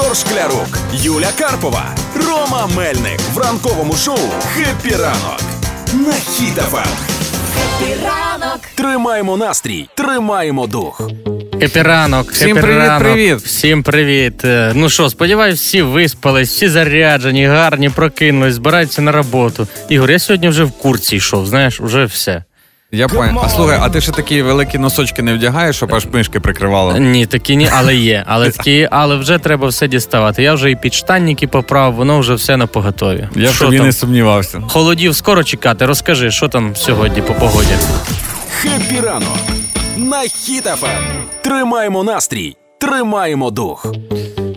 Ігор Шклярук, Юля Карпова, Рома Мельник в ранковому шоу «Хеппі ранок» на Хіт-ФМ. Ранок Тримаємо настрій, тримаємо дух. Хеппі ранок, Всім привіт-привіт. Всім привіт. Е, Ну що, сподіваюсь, всі виспались, всі заряджені, гарні, прокинулись, збираються на роботу. Ігор, я сьогодні вже в куртці йшов, знаєш, вже все. Я понял. А слухай, а ти ще такі великі носочки не вдягаєш, щоб аж мишки прикривали? Ні, такі ні, але є. Але такі, але вже треба все діставати. Я вже і підштанники поправ, воно вже все на поготові. Я в Що тобі там? не сумнівався. Холодів скоро чекати. Розкажи, що там сьогодні по погоді. «Хеппі ранок» на Хіт-ФМ. Тримаємо настрій, тримаємо дух.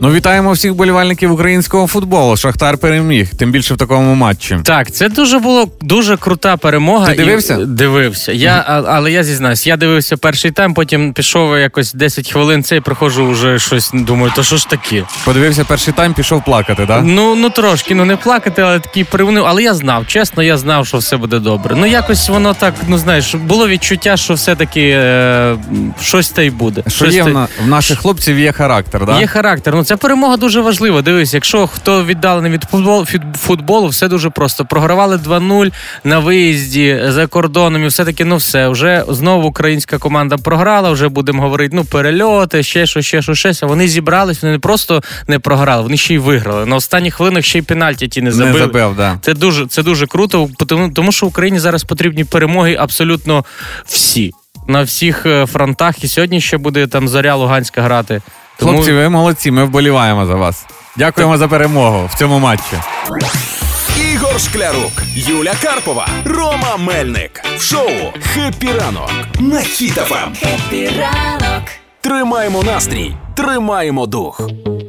Ну, вітаємо всіх вболівальників українського футболу. Шахтар переміг, тим більше в такому матчі. Так, це дуже було дуже крута перемога. Ти дивився? І, дивився. Я, але я зізнаюсь, я дивився перший тайм, потім пішов якось 10 хвилин цей, приходжу вже щось, думаю, то що ж таке? Подивився перший тайм, пішов плакати, так? Ну, ну трошки, ну не плакати, але такий привнив. Але я знав, чесно, я знав, що все буде добре. Ну якось воно так, ну знаєш, було відчуття, що все-таки е, щось та й буде. Що Щось є та- в, на- в наших хлопців є характер, так? Є характер. Ну ця перемога дуже важлива. Дивись, якщо хто віддалений від футболу, футболу, все дуже просто. Програвали 2-0 на виїзді за кордоном, і все таки, ну все, вже знову українська команда програла. Вже будемо говорити, ну перельоти, ще що, ще що, щось. А вони зібрались. Вони не просто не програли, вони ще й виграли. На останніх хвилинах ще й пенальті ті не забили. Не забив, да. Це дуже, це дуже круто, тому, тому що Україні зараз потрібні перемоги абсолютно всі. На всіх е, фронтах. І сьогодні ще буде там зоря Луганська грати. Тому- Хлопці, ви молодці, ми вболіваємо за вас. Дякуємо за перемогу в цьому матчі. Ігор Шклярук, Юля Карпова, Рома Мельник в шоу «Хеппі ранок» на Хіт-ФМ. Хеппі ранок Тримаємо настрій, тримаємо дух.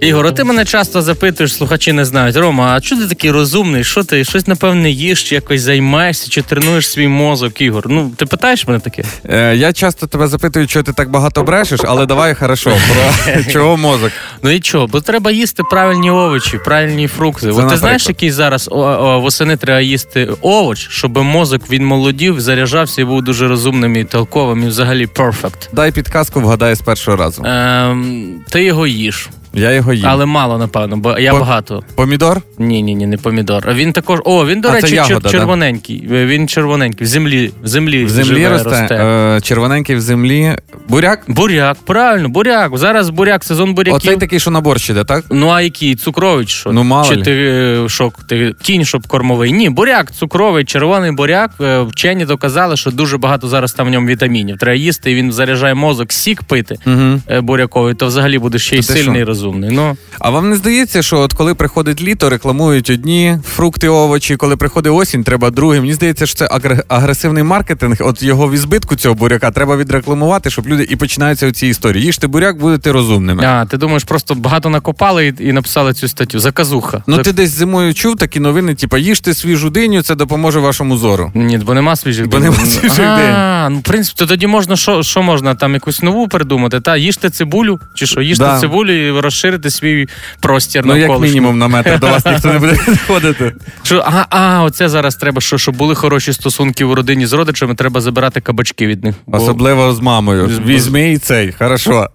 Ігор, а ти мене часто запитуєш, слухачі не знають. Рома, а чого ти такий розумний? Що ти щось, напевне, їш, чи якось займаєшся, чи тренуєш свій мозок, Ігор? Ну, ти питаєш мене таке? Е, я часто тебе запитую, чого ти так багато брешеш, але давай хорошо. Про чого мозок? Ну і чого? Бо треба їсти правильні овочі, правильні фрукти. От ти знаєш, який зараз восени треба їсти овоч, щоб мозок відмолодів, заряджався і був дуже розумним і толковим, і взагалі перфект. Дай підказку, вгадаю з першого разу. Ем, ти його їш, Я його їм. але мало, напевно, бо я По- багато. Помідор? Ні, ні, ні, не помідор. Він також. О, він, до А це речі, ягода, чер- да? червоненький. Він червоненький. В землі. В землі, В землі живе, росте, Е, червоненький в землі. Буряк? Буряк, правильно, буряк. Зараз буряк, сезон буряків. Оцей такий, що на борщ іде, так? Ну а який? Цукровий чи що? Ну, мало Чи лі. ти е, що, ти кінь, щоб кормовий? Ні, буряк, цукровий, червоний буряк. Е, Вчені доказали, що дуже багато зараз там в ньому вітамінів. Треба їсти, і він заряджає мозок, сік пити Угу. е, буряковий, то взагалі буде ще й ти сильний що? Розумний. Ну, А вам не здається, що от коли приходить літо, рекламують одні фрукти, овочі, коли приходить осінь, треба друге. Мені здається, що це агр- агресивний маркетинг. От його візбитку цього буряка треба відрекламувати, щоб люди і починаються ці історії. Їжте буряк, будете розумними. а, ти думаєш, просто багато накопали і, і написали цю статтю. Заказуха. Ну Зак- ти десь зимою чув такі новини, типа їжте свіжу диню, це допоможе вашому зору. Ні, бо нема свіжих Бо нема свіжих А, ну в принципі, то тоді можна що, що можна там якусь нову придумати? Та їжте цибулю, чи що, їжте Да. цибулю і розширити свій простір Ну, як мінімум на метр до вас ніхто не буде підходити. Що, а, а, оце зараз треба, що, щоб були хороші стосунки у родині з родичами, треба забирати кабачки від них. Бо- Особливо з мамою. Візьми і цей, хорошо.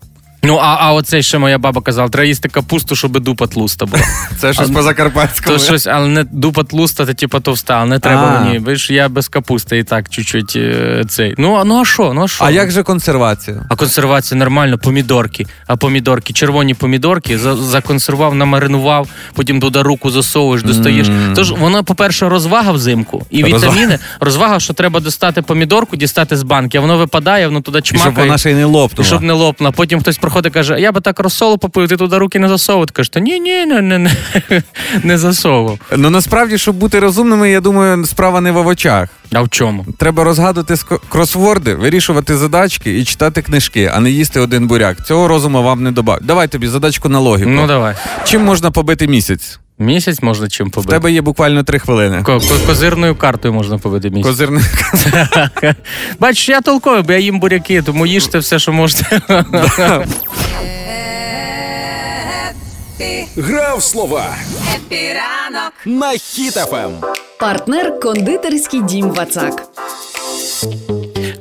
Ну, а, а оце ще моя баба казала, треба їсти капусту, щоб дупа тлуста була. Це щось по закарпатському. То щось, але не дупа тлуста, то типа товста, але не треба мені. Бачиш, я без капусти і так чуть-чуть е, цей. Ну, а- ну а що? Ну а що? А як же консервація? А консервація нормально, помідорки. А помідорки, червоні помідорки, законсервував, намаринував, потім туди руку засовуєш, достаєш. Тож воно, по-перше, розвага взимку. І вітаміни. Розвага, що треба достати помідорку, дістати з банки, а воно випадає, воно туди І щоб вона ще й не лопнула. щоб не лопнуло. Потім хтось проходить і каже, я би так розсолу попив, ти туди руки не засовував. Ти кажеш, та ні, ні, не, не, не, не засовував. Ну насправді, щоб бути розумними, я думаю, справа не в овочах. А в чому? Треба розгадувати кросворди, вирішувати задачки і читати книжки, а не їсти один буряк. Цього розуму вам не добавить. Давай тобі задачку на логіку. Ну давай. Чим можна побити місяць? Місяць можна чим В побити. тебе є буквально три хвилини. Ко- ко- Козирною картою можна побити місяць. Козирний Бачиш, я толковий, бо я їм буряки, тому їжте все, що можете. Гра в слова Хеппі ранок на Хіт-ФМ. Партнер кондитерський дім Вацак.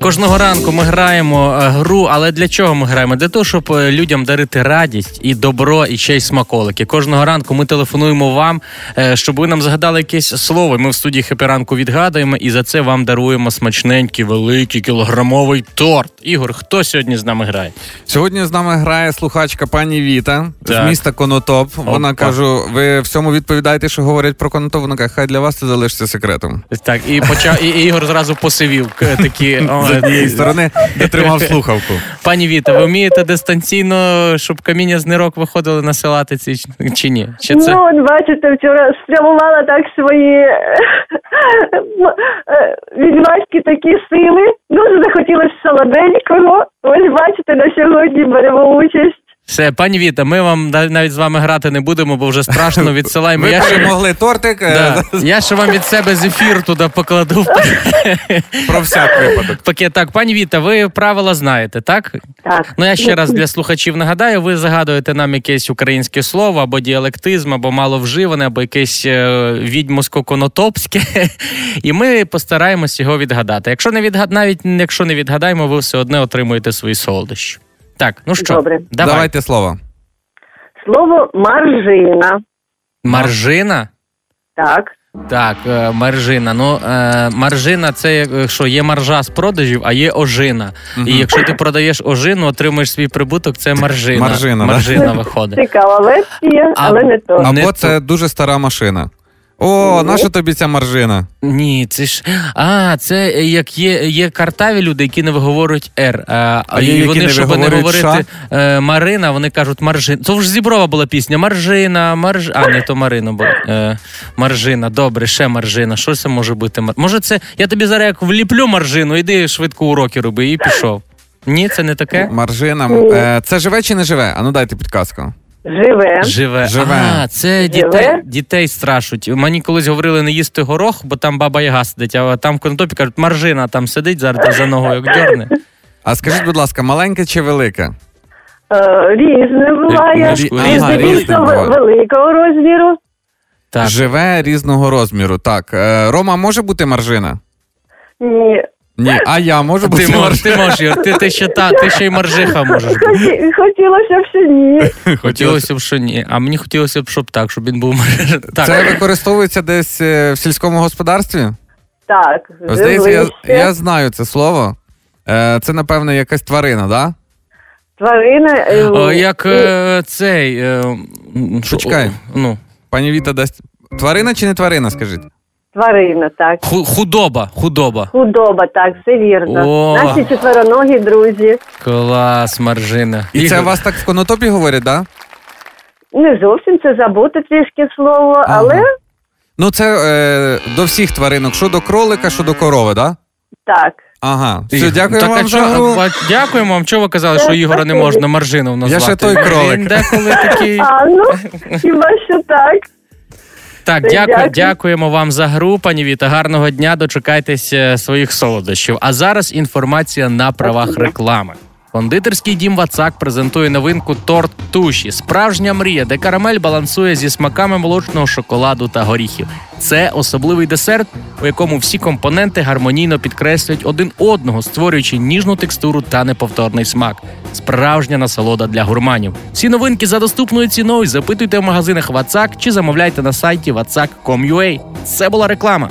Кожного ранку ми граємо е, гру, але для чого ми граємо? Для того, щоб е, людям дарити радість і добро, і ще й смаколики. Кожного ранку ми телефонуємо вам, е, щоб ви нам згадали якесь слово. Ми в студії «Хеппі ранку відгадуємо, і за це вам даруємо смачненький, великий кілограмовий торт. Ігор, хто сьогодні з нами грає? Сьогодні з нами грає слухачка пані Віта Так. з міста Конотоп. Вона Опа. кажу, ви всьому відповідаєте, що говорять про Конотоп. Вона каже, хай для вас це залишиться секретом. Так, і почав і, Ігор зразу посивів. Такі З однієї сторони де тримав слухавку. Пані Віта, ви вмієте дистанційно, щоб каміння з нирок виходили насилати ці чи- ні? Чи це Ну, от бачите, вчора спрямувала так свої е, відьмацькі такі сили. Дуже захотілося солоденького. Ось бачите, на сьогодні беремо участь. Все, пані Віта, ми вам нав- навіть з вами грати не будемо, бо вже страшно відсилаємо. Ви Я ще, перемогли тортик е, да, я ще вам від себе зефір туди покладу про всяк випадок. пакет. Так, пані Віта, ви правила знаєте, так? Так. Ну я ще раз для слухачів нагадаю, ви загадуєте нам якесь українське слово або діалектизм, або маловживане, або якесь е, відьмосько-конотопське, і ми постараємось його відгадати. Якщо не відгад... навіть якщо не відгадаємо, ви все одно отримуєте свої солодощі. Так, ну що, Добре. давай. Давайте слово. Слово маржина. Маржина? Так. Так, е, маржина. Ну, е, маржина це як, е, що є маржа з продажів, а є ожина. І якщо ти продаєш ожину, отримуєш свій прибуток, це маржина. Маржина, да? маржина виходить. Цікава версія, А- але не то. Не Або то. це дуже стара машина. О, наша тобі ця маржина? Ні, це ж. А, це як є, є картаві люди, які не виговорюють Р. А, А є, і які вони, не щоб не говорити е, Марина, вони кажуть Маржина. Це ж зіброва була пісня. Маржина, Марж... А, не то Марина була. Е, Маржина, добре, ще Маржина. Що це може бути? Може, це я тобі зараз як вліплю Маржину, іди швидко уроки роби і пішов. Ні, це не таке. Маржина. Е, Це живе чи не живе? А ну дайте підказку. Живе. Живе. Живе. А, це дітей, дітей страшуть. Мені колись говорили не їсти горох, бо там баба Яга сидить, а там в конотопі кажуть, маржина там сидить зараз за ногою як дьорне. А скажіть, будь ласка, маленьке чи велике? Е, різне буває. Різне, І ага, здебільшого різне буває. великого розміру. Так. Живе різного розміру. Так. Е, Рома може бути маржина? Ні. Ні. А я можу бути Ти можеш, ти можеш, Юр, ти, ти ще та, ти ще й маржиха можеш бути. Хотілося б, що ні. Хотілося б, що ні. А мені хотілося б, щоб так, щоб він був маржиха. Так. Це використовується десь е, в сільському господарстві? Так, Здається, я, я знаю це слово. Е, Це, напевно, якась тварина, да? Тварина. е, О, як е, цей. Е, Почекай. Ну, Пані Віта дасть. Тварина чи не тварина, скажіть? Тварина, так. ху- худоба, худоба. Худоба, так, все вірно. О. Наші четвероногі друзі. Клас, маржина. І це Ігор, вас так в конотопі говорять, да? Не зовсім це забуте трішки слово, але Ну, це е, до всіх тваринок, що до кролика, що до корови, да? так. Ага. Все, Ігор, дякую так, а вам за чо- гру. а Дякуємо вам. Чого ви казали, що Ігора не можна маржином назвати? ще той кролик. Він деколи такий. А ну, хіба що так. Так, дякую, дякую. дякуємо вам за гру, пані Віта. Гарного дня. Дочекайтесь е, своїх солодощів. А зараз інформація на правах реклами. Кондитерський дім Вацак презентує новинку торт туші. Справжня мрія, де карамель балансує зі смаками молочного шоколаду та горіхів. Це особливий десерт, у якому всі компоненти гармонійно підкреслюють один одного, створюючи ніжну текстуру та неповторний смак. Справжня насолода для гурманів. Всі новинки за доступною ціною. Запитуйте в магазинах Вацак чи замовляйте на сайті vatsak.com.ua. Це була реклама.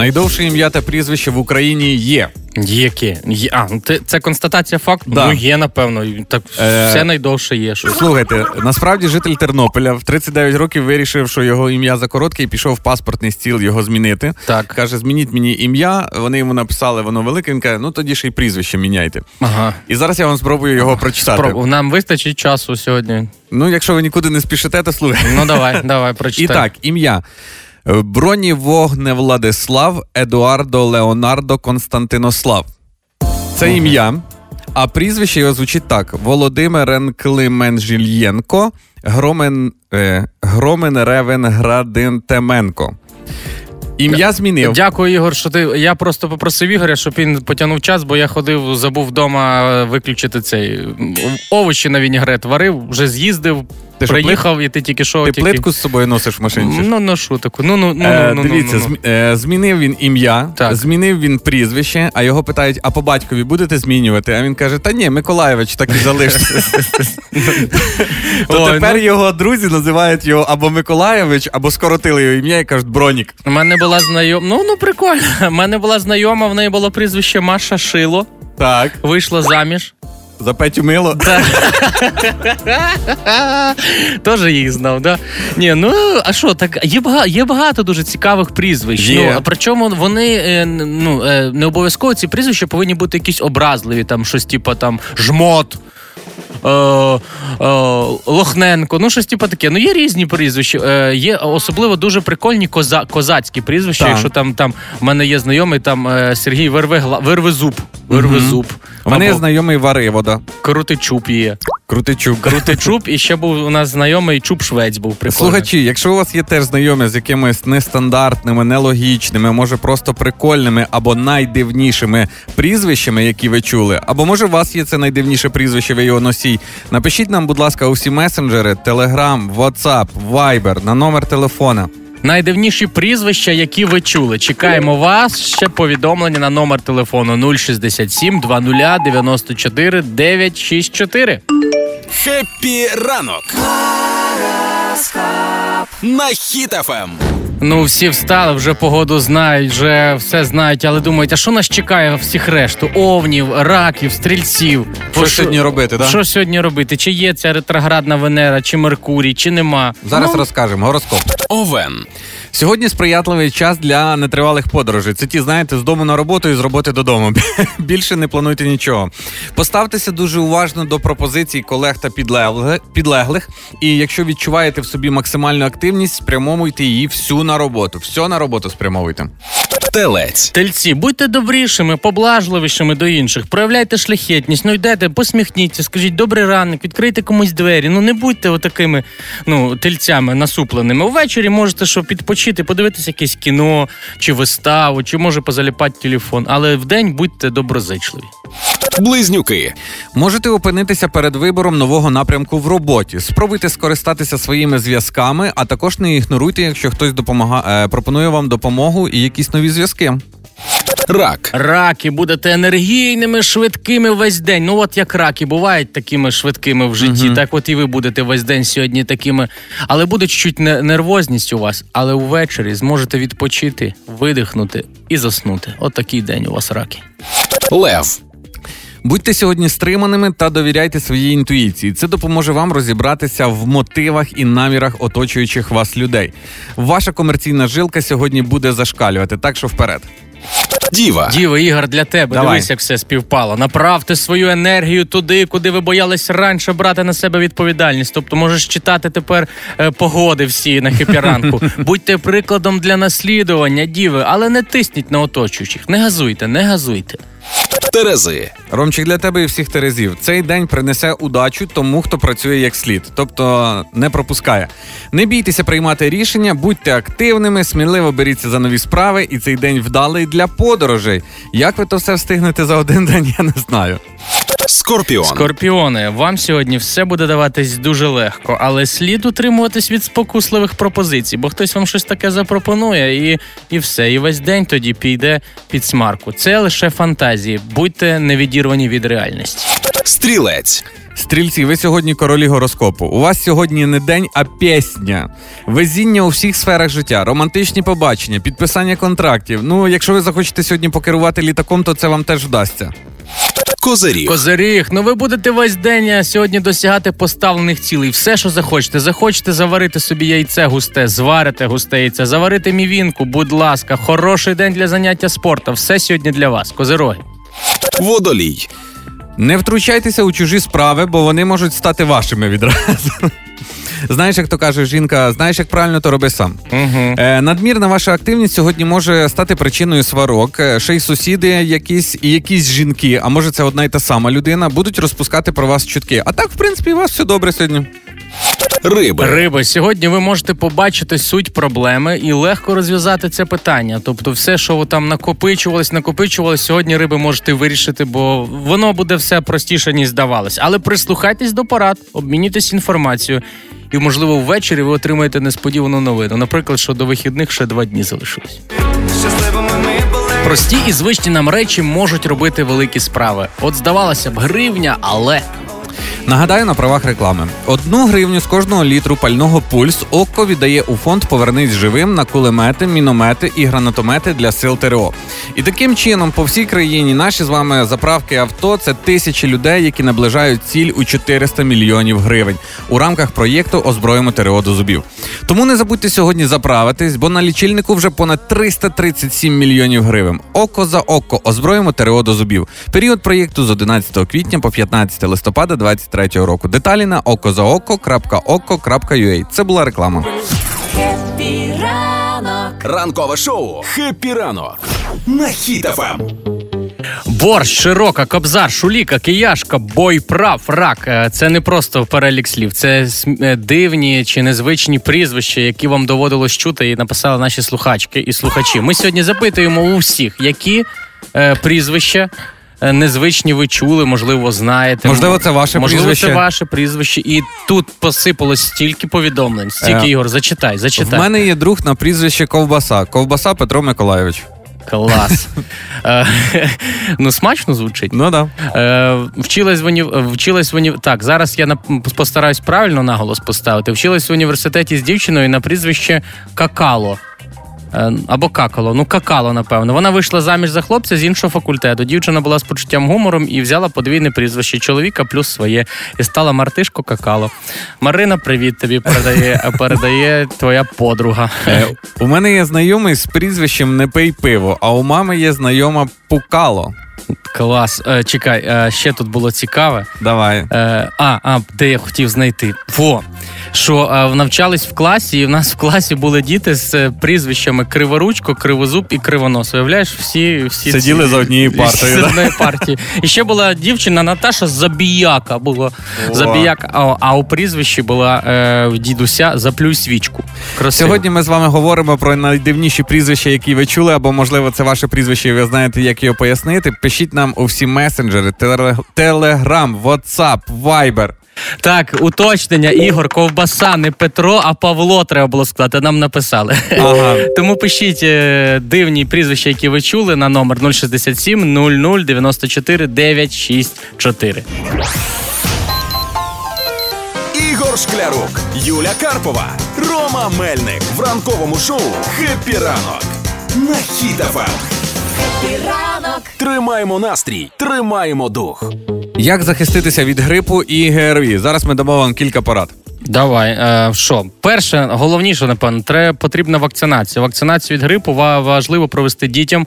Найдовше ім'я та прізвище в Україні є. Яке? Є. А, це, констатація факту? Да. Ну є, напевно. Так Е, все найдовше є. Що... Слухайте, насправді житель Тернополя в 39 років вирішив, що його ім'я закоротке і пішов в паспортний стіл його змінити. Так. Каже, змініть мені ім'я. Вони йому написали, воно велике. Він каже, ну тоді ще й прізвище міняйте. Ага. І зараз я вам спробую його прочитати. Спробуй. Нам вистачить часу сьогодні. Ну, якщо ви нікуди не спішите, то слухайте. Ну давай, давай, І прочитай. так, ім'я. Броні Вогне Владислав Едуардо Леонардо Константинослав. Це ім'я. А прізвище його звучить так: Володимир Клименжільєнко, Громен, е, Громен Ревен Градин Теменко. Ім'я змінив. Дякую, Ігор, що ти. Я просто попросив Ігоря, щоб він потягнув час, бо я ходив, забув вдома виключити цей овочі на вінігрет. Варив, вже з'їздив, Ти приїхав, і ти тільки що Ти тільки... плитку з собою носиш в машині? чи? Ну, ношу таку. Ну, ну, ну, Е, ну, ну, Дивіться, ну, ну. зм- е, змінив він ім'я, Так. змінив він прізвище, а його питають: а по батькові будете змінювати? А він каже: Та ні, Миколаєвич так і залишиться. То тепер ну. його друзі називають його або Миколаєвич, або скоротили його ім'я і кажуть Бронік. У мене була знайома. Ну, ну прикольно. У мене була знайома, в неї було прізвище Маша Шило. Так, Вийшла заміж. За Петю Мило. Теж їх знав, да? Ні, ну а що, так є багато, є багато дуже цікавих прізвищ. Є. Ну, а причому вони е, ну, е, не обов'язково ці прізвища повинні бути якісь образливі, там щось типу там жмот. Е, е, Лохненко, ну щось типу таке. Ну є різні прізвища. Е, є особливо дуже прикольні коза, козацькі прізвища. Так. Якщо там там в мене є знайомий там Сергій Вервегла, Вервезуб. Вервезуб. У мене є знайомий Варивода. Крутичуп є. Крутичук. Крутичуп, і ще був у нас знайомий Чуб Швець був прикольний. Слухачі, якщо у вас є теж знайомі з якимись нестандартними, нелогічними, може просто прикольними або найдивнішими прізвищами, які ви чули, або може у вас є це найдивніше прізвище, ви його носій. Напишіть нам, будь ласка, усі месенджери, Telegram, WhatsApp, Viber на номер телефона. Найдивніші прізвища, які ви чули. Чекаємо вас. Ще повідомлення на номер телефону 067 20 94 964. Хеппі ранок на Хіт-ФМ. Ну, всі встали, вже погоду знають, вже все знають, але думають, а що нас чекає всіх решту? Овнів, раків, стрільців. Що сьогодні робити, так? Що сьогодні робити? Чи є ця ретроградна Венера, чи Меркурій, чи нема? Зараз Ну, розкажемо. Гороскоп. Овен. Сьогодні сприятливий час для нетривалих подорожей. Це ті, знаєте, з дому на роботу і з роботи додому. Більше не плануйте нічого. Поставтеся дуже уважно до пропозицій колег та підлеглих. І якщо відчуваєте в собі максимальну активність, спрямовуйте її всю на роботу. Все на роботу спрямовуйте. Телець. Тельці, будьте добрішими, поблажливішими до інших, проявляйте шляхетність, ну йдете, посміхніться, скажіть добрий ранок, відкрийте комусь двері. Ну не будьте отакими ну, тельцями насупленими. Увечері можете що підпочити, подивитися якесь кіно чи виставу, чи може позаліпати телефон. Але вдень будьте доброзичливі. Близнюки. Можете опинитися перед вибором нового напрямку в роботі. Спробуйте скористатися своїми зв'язками, а також не ігноруйте, якщо хтось допомага... е, пропонує вам допомогу і якісь нові зв'язки. Рак. Раки, будете енергійними, швидкими весь день. Ну от як раки бувають такими швидкими в житті, так от і ви будете весь день сьогодні такими. Але буде чуть-чуть нервозність у вас, але увечері зможете відпочити, видихнути і заснути. От такий день у вас раки. Лев. Будьте сьогодні стриманими та довіряйте своїй інтуїції. Це допоможе вам розібратися в мотивах і намірах оточуючих вас людей. Ваша комерційна жилка сьогодні буде зашкалювати, так що вперед. Діва. Діва, Ігор, для тебе Давай. дивись, як все співпало. Направте свою енергію туди, куди ви боялись раніше брати на себе відповідальність. Тобто можеш читати тепер е, погоди всі на хепіранку. Будьте прикладом для наслідування, діви, але не тисніть на оточуючих. Не газуйте, не газуйте. Терези. Ромчик для тебе і всіх терезів. Цей день принесе удачу тому, хто працює як слід, тобто не пропускає. Не бійтеся приймати рішення, будьте активними, сміливо беріться за нові справи, і цей день вдалий для подорожей. Як ви то все встигнете за один день, я не знаю. Скорпіон. Скорпіони, вам сьогодні все буде даватись дуже легко, але слід утримуватись від спокусливих пропозицій, бо хтось вам щось таке запропонує, і, і все. І весь день тоді піде під смарку. Це лише фантазії. Будьте невідірвані від реальності. Стрілець. Стрільці, ви сьогодні королі гороскопу. У вас сьогодні не день, а пісня. Везіння у всіх сферах життя, романтичні побачення, підписання контрактів. Ну, якщо ви захочете сьогодні покерувати літаком, то це вам теж вдасться. Козиріг. Козиріг, ну ви будете весь день сьогодні досягати поставлених цілей. Все, що захочете. Захочете заварити собі яйце густе, зварите густе яйце, заварити мівінку, будь ласка, хороший день для заняття спорту. Все сьогодні для вас. Козироги. Водолій. Не втручайтеся у чужі справи, бо вони можуть стати вашими відразу. Знаєш, як то каже жінка, знаєш, як правильно, то роби сам. Угу. Е, надмірна ваша активність сьогодні може стати причиною сварок. Е, Ще й сусіди, якісь і якісь жінки, а може це одна й та сама людина, будуть розпускати про вас чутки. А так, в принципі, у вас все добре сьогодні. Риби. Риби, сьогодні ви можете побачити суть проблеми і легко розв'язати це питання. Тобто, все, що ви там накопичувалось, накопичувалось, сьогодні риби можете вирішити, бо воно буде все простіше, ніж здавалось. Але прислухайтесь до порад, обмінюйтесь інформацією, і, можливо, ввечері ви отримаєте несподівану новину. Наприклад, що до вихідних ще два дні залишилось. Прості і звичні нам речі можуть робити великі справи. От здавалося б, гривня, але Нагадаю на правах реклами: одну гривню з кожного літру пального пульс ОККО віддає у фонд Повернись живим на кулемети, міномети і гранатомети для сил ТРО. І таким чином по всій країні наші з вами заправки авто це тисячі людей, які наближають ціль у 400 мільйонів гривень у рамках проєкту Озброїмо ТРО до зубів. Тому не забудьте сьогодні заправитись, бо на лічильнику вже понад 337 мільйонів гривень. Око за око озброїмо ТРО до зубів. Період проєкту з 11 квітня по 15 листопада 2023 року. Деталі на okozaoko.oko.ua. Це була реклама. Хеппі ранок. Ранкове шоу «Хеппі ранок» на Ем. Хіт-ФМ. Борщ, широка, кобзар, шуліка, кияшка, бойправ, рак. Е, Це не просто перелік слів, це е, дивні чи незвичні прізвища, які вам доводилось чути і написали наші слухачки і слухачі. Ми сьогодні запитуємо у всіх, які е, прізвища. Е, Незвичні ви чули, можливо, знаєте. Можливо, це ваше можливо, прізвище. це ваше прізвище. І тут посипалось стільки повідомлень. Стільки Е, Ігор, зачитай, В зачитай. мене є друг на прізвище Ковбаса. Ковбаса Петро Миколайович. Клас. Е, Ну, смачно звучить. Ну да. Вчилась в уні... вчилась в уні... Так, зараз я постараюсь правильно наголос поставити. Вчилась в університеті з дівчиною на прізвище Какало. Е, Або какало, ну какало, напевно. Вона вийшла заміж за хлопця з іншого факультету. Дівчина була з почуттям гумором і взяла подвійне прізвище чоловіка плюс своє. І стала Мартишко Какало. Марина, привіт тобі передає, передає твоя подруга. Е, У мене є знайомий з прізвищем Не пий пиво, а у мами є знайома Пукало. Клас. Е, Чекай, е, ще тут було цікаве. Давай. Е, а, а, де я хотів знайти? Во. Що е, навчались в класі, і в нас в класі були діти з е, прізвищами Криворучко, Кривозуб і Кривонос. Уявляєш, всі, всі Сиділи ці- за однією партою, З да? одної партії. І ще була дівчина Наташа Забіяка. Було Забіяка, а, а у прізвищі була е, в дідуся Заплюй свічку. Красиво. Сьогодні ми з вами говоримо про найдивніші прізвища, які ви чули, або можливо це ваше прізвище, і ви знаєте, як його пояснити. Пишіть нам у всі месенджери, Телеграм, Ватсап, Вайбер. Так, уточнення, Ігор, ковбаса, не Петро, а Павло треба було сказати. Нам написали. Ага. Тому пишіть е, дивні прізвища, які ви чули, на номер 067 00 94 964. Ігор Шклярук, Юля Карпова, Рома Мельник в ранковому шоу «Хеппі ранок» на. Хіт-ФМ. Ранок. Тримаємо настрій, тримаємо дух. Як захиститися від грипу і ГРВІ? Зараз ми дамо вам кілька порад. Давай, е, що? Перше, головніше, напевно, треба потрібна вакцинація. Вакцинацію від грипу важливо провести дітям.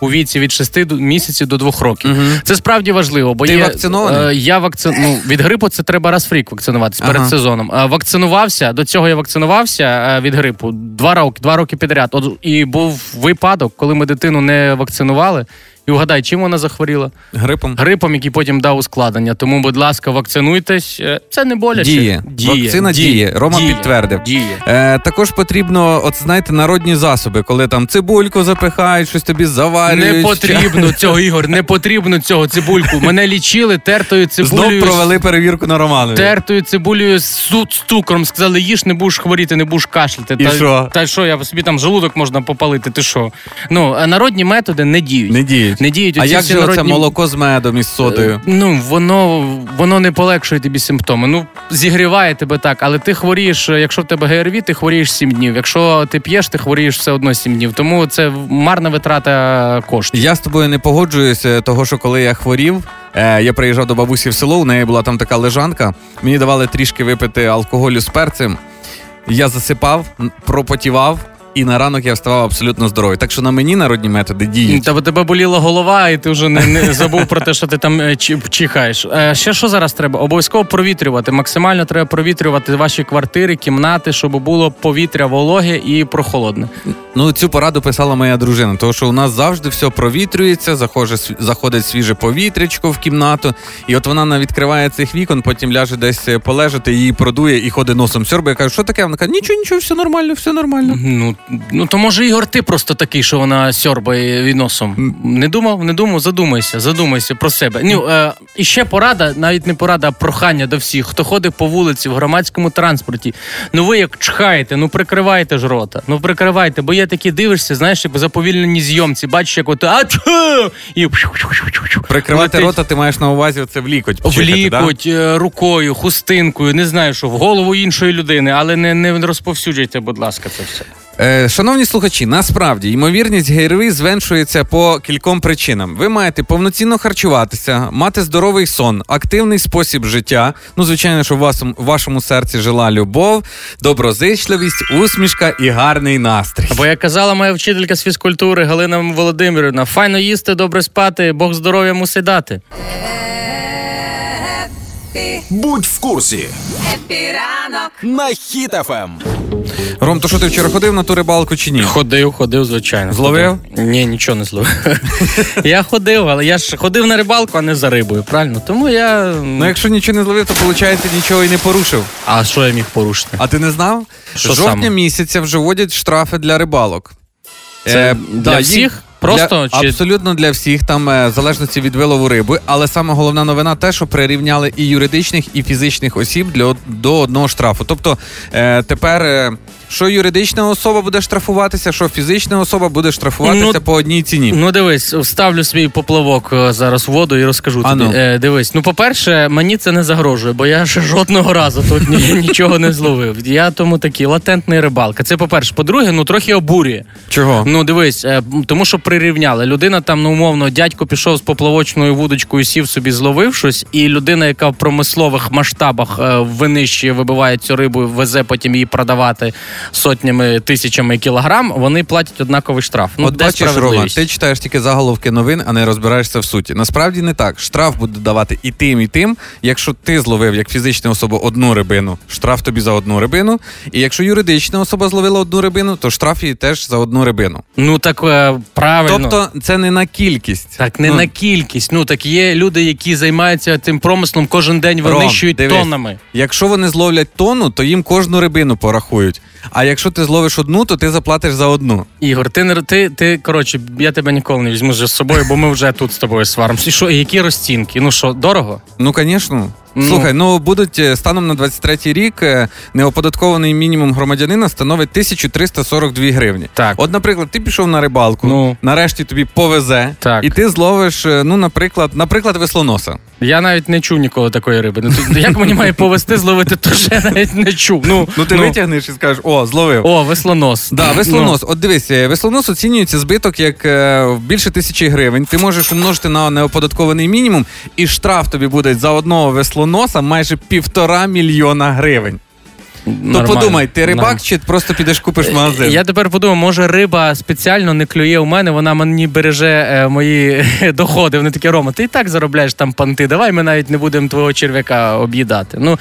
У віці від 6 до- місяців до 2 років. Це справді важливо, бо Ти є, вакцинований? е, я вакцину ну, від грипу це треба раз в рік вакцинуватися перед Ага. сезоном. Е, вакцинувався, до цього я вакцинувався е, від грипу два роки, два роки підряд. От, і був випадок, коли ми дитину не вакцинували. І угадай, чим вона захворіла? Грипом. Грипом, який потім дав ускладнення. Тому, будь ласка, вакцинуйтесь. Е, Це не боляче. Діє. Вакцина діє. Рома підтвердив. Діє. Е, також потрібно, от знаєте, народні засоби, коли там цибульку запихають, щось тобі заварюють. Не потрібно цього, Ігор, не потрібно цього цибульку. Мене лічили тертою цибулею. Знов провели перевірку на Романові. Тертою цибулею з, цукром сказали, їж, не будеш хворіти, не будеш кашляти. І та, що? Та що, я собі там желудок можна попалити, ти що? Ну, народні методи не діють. Не діють. Не діють. А як же народні- молоко з медом із содою? Е, Ну, воно, воно не полегшує тобі симптоми. Ну, зігріває тебе так, але ти хворієш, е, якщо в тебе ГРВІ, ти хворієш 7 днів. Якщо ти п'єш, ти хворієш все одно 7 днів. Тому це марна витрата коштів. Я з тобою не погоджуюся, того що коли я хворів, е, я приїжджав до бабусі в село, у неї була там така лежанка. Мені давали трішки випити алкоголю з перцем. Я засипав, пропотівав. І на ранок я вставав абсолютно здоровий. Так що на мені народні методи діють. Тебе тебе боліла голова, і ти вже не, не забув про те, що ти там е, чи- чихаєш. Е, ще що зараз треба? Обов'язково провітрювати. Максимально треба провітрювати ваші квартири, кімнати, щоб було повітря вологе і прохолодне. Ну, цю пораду писала моя дружина, тому що у нас завжди все провітрюється, св- заходить свіже повітрячко в кімнату, і от вона відкриває цих вікон, потім ляже десь е, полежати, її продує і ходить носом сьорбає. Я кажу, що таке? Вона каже, нічого, нічого, все нормально, все нормально. Ну, ну то може Ігор, ти просто такий, що вона сьорбає носом. Не думав, не думав, задумайся, задумайся про себе. Ну, е, і ще порада, навіть не порада, а прохання до всіх, хто ходить по вулиці в громадському транспорті. Ну ви як чхаєте, ну прикривайте ж рота. Ну прикривайте, бо є такі дивишся, знаєш, як в заповільненій зйомці, бачиш, як от а і Прикривати летить. рота, ти маєш на увазі оце в лікоть. В пчихати, да? е, рукою, хустинкою, не знаю, що в голову іншої людини, але не, не розповсюджуйте, будь ласка, це все. Е, шановні слухачі, насправді ймовірність ГРВІ зменшується по кільком причинам. Ви маєте повноцінно харчуватися, мати здоровий сон, активний спосіб життя. Ну, звичайно, що в вашому, в вашому серці жила любов, доброзичливість, усмішка і гарний настрій. Бо як казала моя вчителька з фізкультури Галина Володимирівна, файно їсти, добре спати, Бог здоров'я мусить дати. Будь в курсі Епіранок. на Ем. Ром, то що ти вчора ходив на ту рибалку чи ні? Ходив, ходив, звичайно. Зловив? Ходив. Ні, нічого не зловив. я ходив, але я ж ходив на рибалку, а не за рибою, правильно? Тому я. Ну, якщо нічого не зловив, то виходить нічого і не порушив. А що я міг порушити? А ти не знав? Що жовтня саме? місяця вже вводять штрафи для рибалок. Це для їх- всіх? Просто для, чи- абсолютно для всіх, там е, в залежності від вилову риби. Але саме головна новина те, що прирівняли і юридичних, і фізичних осіб для до одного штрафу. Тобто е, тепер. е, що юридична особа буде штрафуватися, що фізична особа буде штрафуватися Ну, по одній ціні. Ну, дивись, вставлю свій поплавок е, зараз в воду і розкажу тобі. ну. Е, дивись, ну по-перше, мені це не загрожує, бо я ще жодного разу тут ні, нічого не зловив. Я тому такий латентний рибалка. Це по-перше. По-друге, ну трохи обурює. Чого? Ну дивись, е, тому що прирівняли. Людина там, ну умовно, дядько пішов з поплавочною вудочкою, сів собі, зловив щось, і людина, яка в промислових масштабах е, винищує, вибиває цю рибу, везе потім її продавати сотнями тисячами кілограм, вони платять однаковий штраф. Ну, От де бачиш, Рома, справедливість? ти читаєш тільки заголовки новин, а не розбираєшся в суті. Насправді не так. Штраф буде давати і тим, і тим. Якщо ти зловив як фізична особа одну рибину, штраф тобі за одну рибину. І якщо юридична особа зловила одну рибину, то штраф їй теж за одну рибину. Ну так е, правильно. Тобто це не на кількість. Так, не Ну, на кількість. Ну так є люди, які займаються цим промислом кожен день Ром, винищують дивись, тоннами. Якщо вони зловлять тонну, то їм кожну рибину порахують. А якщо ти зловиш одну, то ти заплатиш за одну. Ігор, ти не ти, ти коротше, я тебе ніколи не візьму з собою, бо ми вже тут з тобою сваримося. І що, і які розцінки? Ну що, дорого? Ну, звісно. Ну. Слухай, ну будуть е, станом на 23-й рік е, неоподаткований мінімум громадянина становить 1342 гривні. Так. От, наприклад, ти пішов на рибалку, Ну. нарешті тобі повезе, Так. і ти зловиш, е, ну, наприклад, наприклад, веслоноса. Я навіть не чув ніколи такої риби. Ну, як мені має повести зловити, то ж я навіть не чув. Ну, Ну ти витягнеш і скажеш, о, зловив. О, веслонос. Да, веслонос. От дивись, веслонос оцінюється збиток як е, більше тисячі гривень. Ти можеш умножити на неоподаткований мінімум, і штраф тобі буде за одного веслоноса майже півтора мільйона гривень. Ну, То подумай, ти рибак Нормально. чи просто підеш купиш в магазин? Я тепер подумав, може риба спеціально не клює у мене, вона мені береже е, мої доходи. Вони такі, Рома, ти і так заробляєш там панти. Давай ми навіть не будемо твого черв'яка об'їдати. Ну,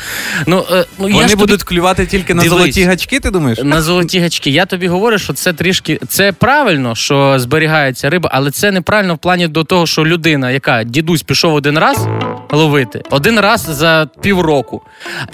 ну, е, ну я Вони ж тобі- будуть клювати тільки на Дивись. золоті гачки, ти думаєш? На золоті гачки. Я тобі говорю, що це трішки це правильно, що зберігається риба, але це неправильно в плані до того, що людина, яка дідусь пішов один раз ловити, один раз за півроку.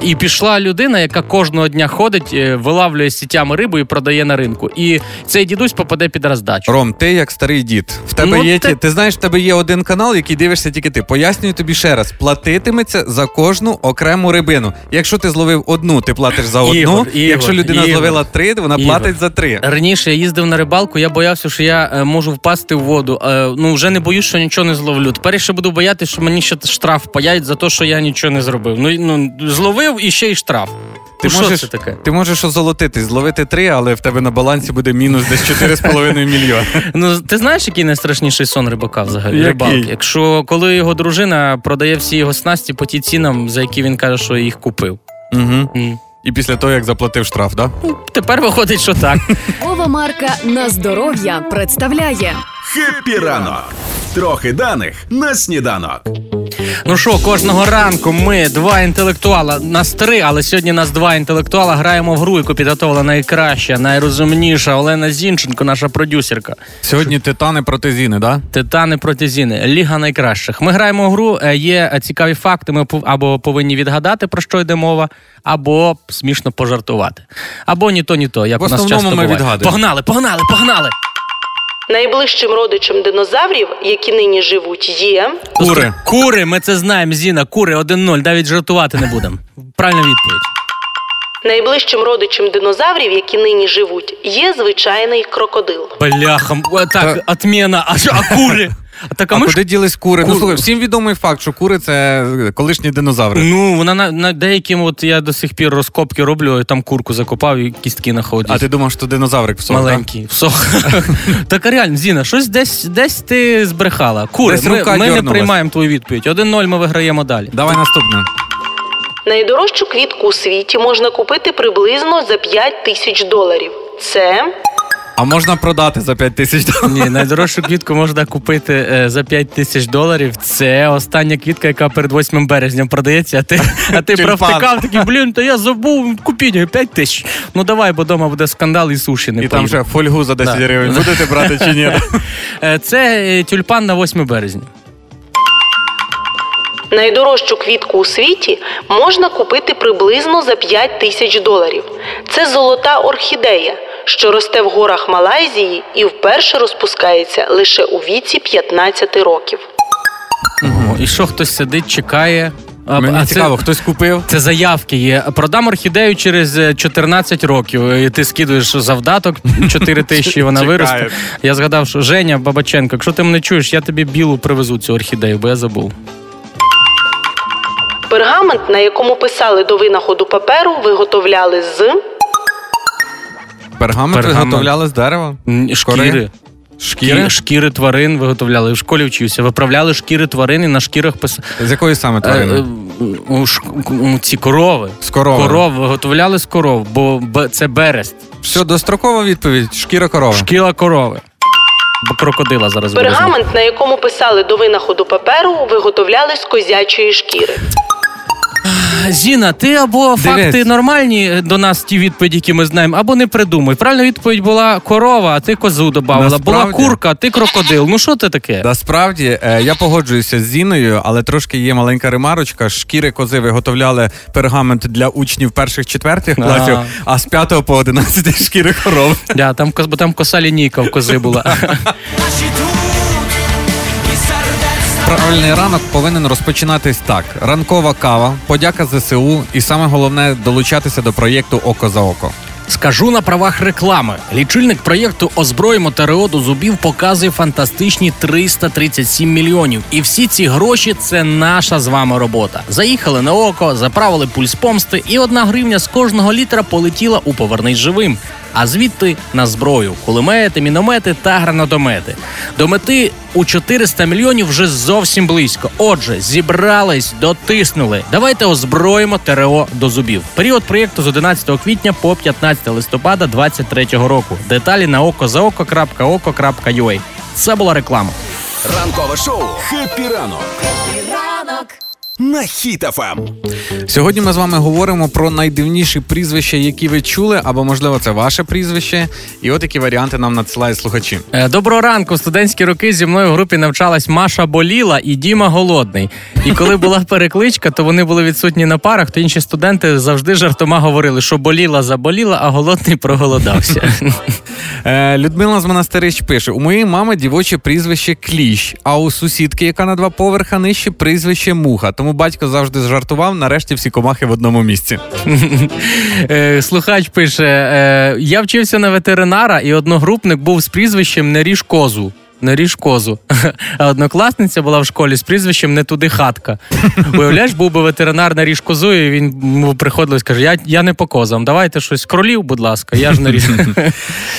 І пішла людина, яка кожного дня ходить, е, вилавлює сітями рибу і продає на ринку. І цей дідусь попаде під роздачу. Ром, ти як старий дід. В тебе Ну, є ти- ти знаєш, в тебе є один канал, який дивишся тільки ти. Пояснюю тобі ще раз: платитиметься за кожну окрему рибину. Якщо ти зловив одну, ти платиш за одну. Ігор, Ігор, Якщо людина Ігор. зловила три, вона Ігор. платить за три. Раніше я їздив на рибалку, я боявся, що я е, можу впасти в воду. Е, ну вже не боюсь, що нічого не зловлю. Тепер я ще буду боятися, що мені ще штраф паяють за те, що я нічого не зробив. Ну, ну зловив і ще й штраф. Ти що можеш, це таке? ти можеш озолотити, зловити три, але в тебе на балансі буде мінус десь 4,5 мільйона. Ну ти знаєш, який найстрашніший сон рибака взагалі? Який? Рибалки? Якщо коли його дружина продає всі його снасті по ті цінам, за які він каже, що їх купив. Угу. М. І після того, як заплатив штраф, да? Тепер виходить, що так. Ова марка на здоров'я представляє Хеппі ранок. Трохи даних на сніданок. Ну що, кожного ранку ми два інтелектуала, нас три, але сьогодні нас два інтелектуала граємо в гру, яку підготувала найкраща, найрозумніша Олена Зінченко, наша продюсерка. Сьогодні титани проти Зіни, да? Титани проти Зіни, Ліга найкращих. Ми граємо в гру, е, є цікаві факти. Ми або повинні відгадати, про що йде мова, або смішно пожартувати. Або ні то, ні то. Як В у нас основному часто ми буває. відгадуємо. Погнали, погнали, погнали! Найближчим родичем динозаврів, які нині живуть, є Кури. Кури, ми це знаємо, Зіна, кури 1-0, навіть жартувати не будемо. Правильна відповідь. найближчим родичем динозаврів, які нині живуть, є звичайний крокодил. Бляха, так, отмена, а, а кури? А так, а А ми ж куди ділись кури? Ну слухай, всім відомий факт, що кури це колишні динозаври. Ну, вона на, на деяким, от я до сих пір розкопки роблю, і там курку закопав і кістки знаходять. А ти думав, що динозаврик всох, Маленький, всох. так а реально, Зіна, щось десь, десь ти збрехала. Кури, Десь ми, рука ми не приймаємо твою відповідь. 1-0 ми виграємо далі. Давай наступне. Найдорожчу квітку у світі можна купити приблизно за 5 тисяч доларів. Це А можна продати за 5 тисяч доларів. Ні, найдорожчу квітку можна купити е, за 5 тисяч доларів. Це остання квітка, яка перед 8 березня продається. А ти, а ти Тюльпан. провтикав такий, блін, то я забув, купіть його 5 тисяч. Ну давай, бо вдома буде скандал і суші не І там вже фольгу за 10 Да. гривень. Будете брати чи ні? Е, Це е, тюльпан на 8 березня. найдорожчу квітку у світі можна купити приблизно за 5 тисяч доларів. Це золота орхідея, що росте в горах Малайзії і вперше розпускається лише у віці 15 років. О, і що хтось сидить, чекає. А, Мені а цікаво, це, хтось купив. це заявки є. Продам орхідею через е, 14 років. І ти скидуєш завдаток 4 тисячі, вона виросте. Я згадав, що Женя Бабаченко, якщо ти мене чуєш, я тобі білу привезу цю орхідею, бо я забув. Пергамент, на якому писали до винаходу паперу, виготовляли з Пергамент Пергамент. виготовляли з дерева. М, Кори? Шкіри. Шкіри? Шкі- Шкіри тварин виготовляли. В школі вчився. Виправляли шкіри тварин і на шкірах писали. З якої саме тварини? Ці корови. З корови. Коров виготовляли з коров, бо б- це берест. Все, дострокова відповідь. Шкіра корови. Шкіла корови. Бо крокодила зараз вирізали. пергамент, на якому писали до винаходу паперу, виготовляли з козячої шкіри. Зіна, ти або Дивись. факти нормальні до нас, ті відповіді, які ми знаємо, або не придумай. Правильна відповідь була корова, а ти козу додавала. Була курка, а ти крокодил. Ну що ти таке? Насправді е, я погоджуюся з Зіною, але трошки є маленька ремарочка. Шкіри кози виготовляли пергамент для учнів перших четвертих класів, а з 5 по 11 шкіри коров. Да, там, коз- бо там коса лінійка в кози була. Правильний ранок повинен розпочинатись так: ранкова кава, подяка ЗСУ, і саме головне долучатися до проєкту Око за око. Скажу на правах реклами. Лічильник проєкту Озброїмо ТРО до зубів показує фантастичні 337 мільйонів. І всі ці гроші це наша з вами робота. Заїхали на око, заправили пульс помсти, і одна гривня з кожного літра полетіла у повернись живим. А звідти на зброю, кулемети, міномети та гранатомети. До мети у 400 мільйонів вже зовсім близько. Отже, зібрались, дотиснули. Давайте озброїмо ТРО до зубів. Період проєкту з 11 квітня по 15 листопада 2023 року. Деталі на око за okozaoko.oko.ua. Це була реклама. Ранкове шоу Хеппі ранок. На Ем. Хіт-ФМ. Сьогодні ми з вами говоримо про найдивніші прізвища, які ви чули, або можливо це ваше прізвище. І от які варіанти нам надсилають слухачі. Е, Доброго ранку. Студентські роки зі мною в групі навчалась Маша Боліла і Діма Голодний. І коли була перекличка, то вони були відсутні на парах, то інші студенти завжди жартома говорили, що боліла заболіла, а голодний проголодався. Е, Людмила з монастирищ пише: у моєї мами дівоче прізвище Кліщ, а у сусідки, яка на два поверха нижче, прізвище Муха. Тому батько завжди жартував, нарешті всі комахи в одному місці. Е, Слухач пише: е, я вчився на ветеринара, і одногрупник був з прізвищем Не ріж козу. Не козу. А однокласниця була в школі з прізвищем не туди хатка. Уявляєш, був би ветеринар на ріж козу, і він і скаже: Я, я не по козам, давайте щось кролів, будь ласка, я ж не ріж.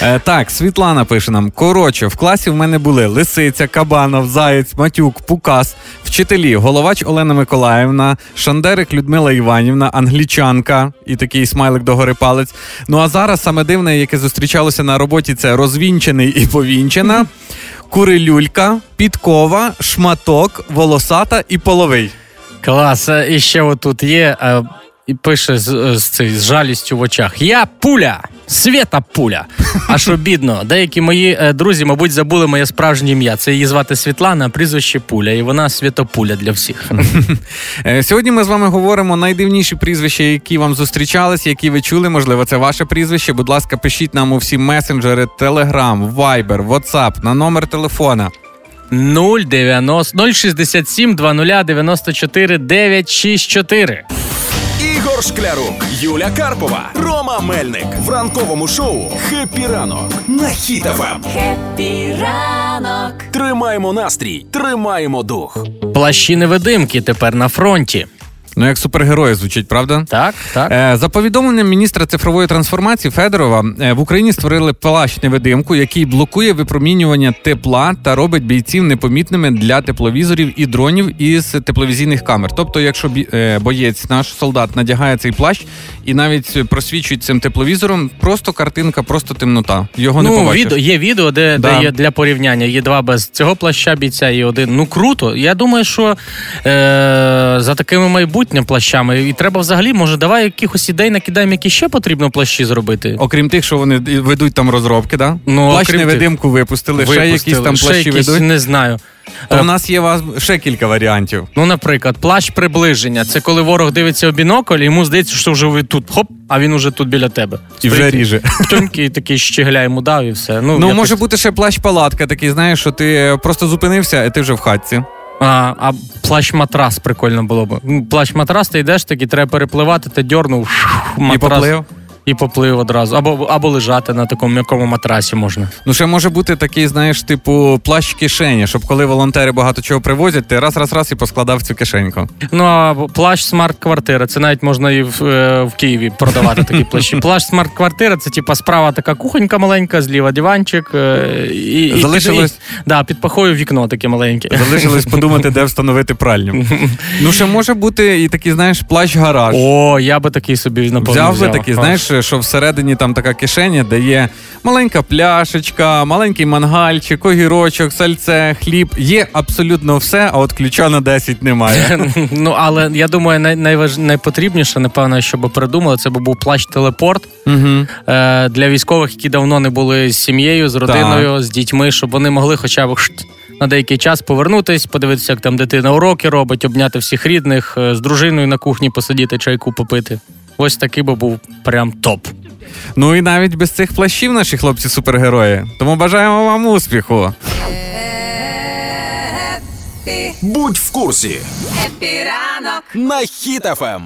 Е, так, Світлана пише нам: коротше, в класі в мене були Лисиця, Кабанов, Заєць, Матюк, Пукас, вчителі, головач Олена Миколаївна, Шандерик Людмила Іванівна, англічанка і такий смайлик догори палець. Ну а зараз саме дивне, яке зустрічалося на роботі, це розвінчений і повінчена, курилюлька, підкова, шматок, волосата і половий. Клас, е, і ще отут є. Е, І пише з, з, цей, з жалістю в очах: Я пуля! Свята пуля! А що бідно, деякі мої е, друзі, мабуть, забули моє справжнє ім'я. Це її звати Світлана, а прізвище Пуля, і вона святопуля для всіх. Е, Сьогодні ми з вами говоримо найдивніші прізвища, які вам зустрічались, які ви чули. Можливо, це ваше прізвище. Будь ласка, пишіть нам у всі месенджери, Telegram, Viber, WhatsApp на номер телефона. 090 067 20 94 964. Ігор Шклярук, Юля Карпова, Рома Мельник в ранковому шоу «Хеппі ранок» на Хіт-ФМ. Тримаємо настрій, тримаємо дух. Плащі невидимки тепер на фронті. Ну, як супергерої звучить, правда? Так, так. Е, За повідомленням міністра цифрової трансформації Федорова, е, в Україні створили плащ невидимку, який блокує випромінювання тепла та робить бійців непомітними для тепловізорів і дронів із тепловізійних камер. Тобто, якщо е, боєць, наш солдат, надягає цей плащ і навіть просвічують цим тепловізором, просто картинка, просто темнота. Його не ну, побачиш. відео, є відео, де, Да. де є для порівняння. Є два без цього плаща бійця і один. Ну круто. Я думаю, що е, за такими майбутнім плащами і треба взагалі, може, давай якихось ідей накидаємо, які ще потрібно плащі зробити. Окрім тих, що вони ведуть там розробки, да? Ну, плащ окрім невидимку випустили, ще якісь там ще плащі якісь, ведуть. не знаю. То Е, у нас є вас ще кілька варіантів. Ну, наприклад, плащ приближення. Це коли ворог дивиться в бінокль, і йому здається, що вже ви тут хоп, а він уже тут біля тебе. І вже ріже. Тюнький такий щегля йому дав і все. Ну, Ну, якось- може бути ще плащ-палатка, такий, знаєш, що ти просто зупинився, і ти вже в хатці. А, а плащ-матрас прикольно було б. Плащ-матрас, ти йдеш, такий треба перепливати, ти дьорнув І матрас, поплив. І поплив одразу. Або, або лежати на такому м'якому матрасі можна. Ну, ще може бути такий, знаєш, типу плащ кишені, щоб коли волонтери багато чого привозять, ти раз, раз, раз і поскладав цю кишеньку. Ну а плащ смарт-квартира. Це навіть можна і в, е, в Києві продавати такі плащі. Плащ смарт-квартира це типа справа така кухонька маленька, зліва диванчик. е, І, і, Залишилось- і, да, під пахою вікно таке маленьке. Залишилось подумати, де встановити пральню. Ну, ще може бути і такий, знаєш, плащ-гараж. О, я би такий собі напевно Взяв взяв. би такий, А. знаєш, що всередині там така кишеня, де є маленька пляшечка, маленький мангальчик, огірочок, сальце, хліб. Є абсолютно все, а от ключа на 10 немає. Ну, але я думаю, най, найваж... найпотрібніше, напевно, щоб придумали, це би був плащ-телепорт Угу. е, для військових, які давно не були з сім'єю, з родиною, з дітьми, щоб вони могли хоча б на деякий час повернутись, подивитися, як там дитина уроки робить, обняти всіх рідних, е, з дружиною на кухні посидіти, чайку попити. Ось такий би був прям топ. Ну і навіть без цих плащів наші хлопці супергерої. Тому бажаємо вам успіху. Будь в курсі. На Хіт-ФМ.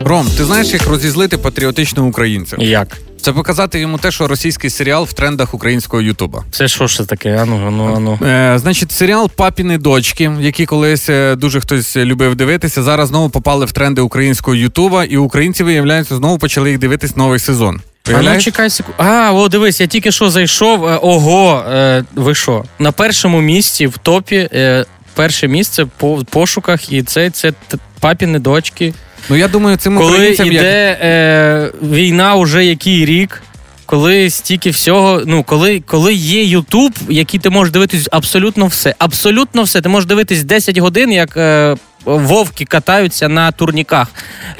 Ром, ти знаєш, як розізлити патріотичного українця? Як? Це показати йому те, що російський серіал в трендах українського Ютуба. Це що ж це таке? Ану, ану, ану. Е, значить, серіал Папіни дочки, які колись е, дуже хтось любив дивитися, зараз знову попали в тренди українського Ютуба, і українці, виявляється, знову почали їх дивитись новий сезон. А ну чекай секунду. А, о, дивись, я тільки що зайшов. Е, Ого, е, ви що? На першому місці в топі е, перше місце по в пошуках, і це, це папіни дочки. Ну я думаю, цим Коли українцям як йде е, війна уже який рік. Коли стільки всього, ну коли, коли є Ютуб, який ти можеш дивитись абсолютно все. Абсолютно все. Ти можеш дивитись 10 годин, як е, вовки катаються на турніках.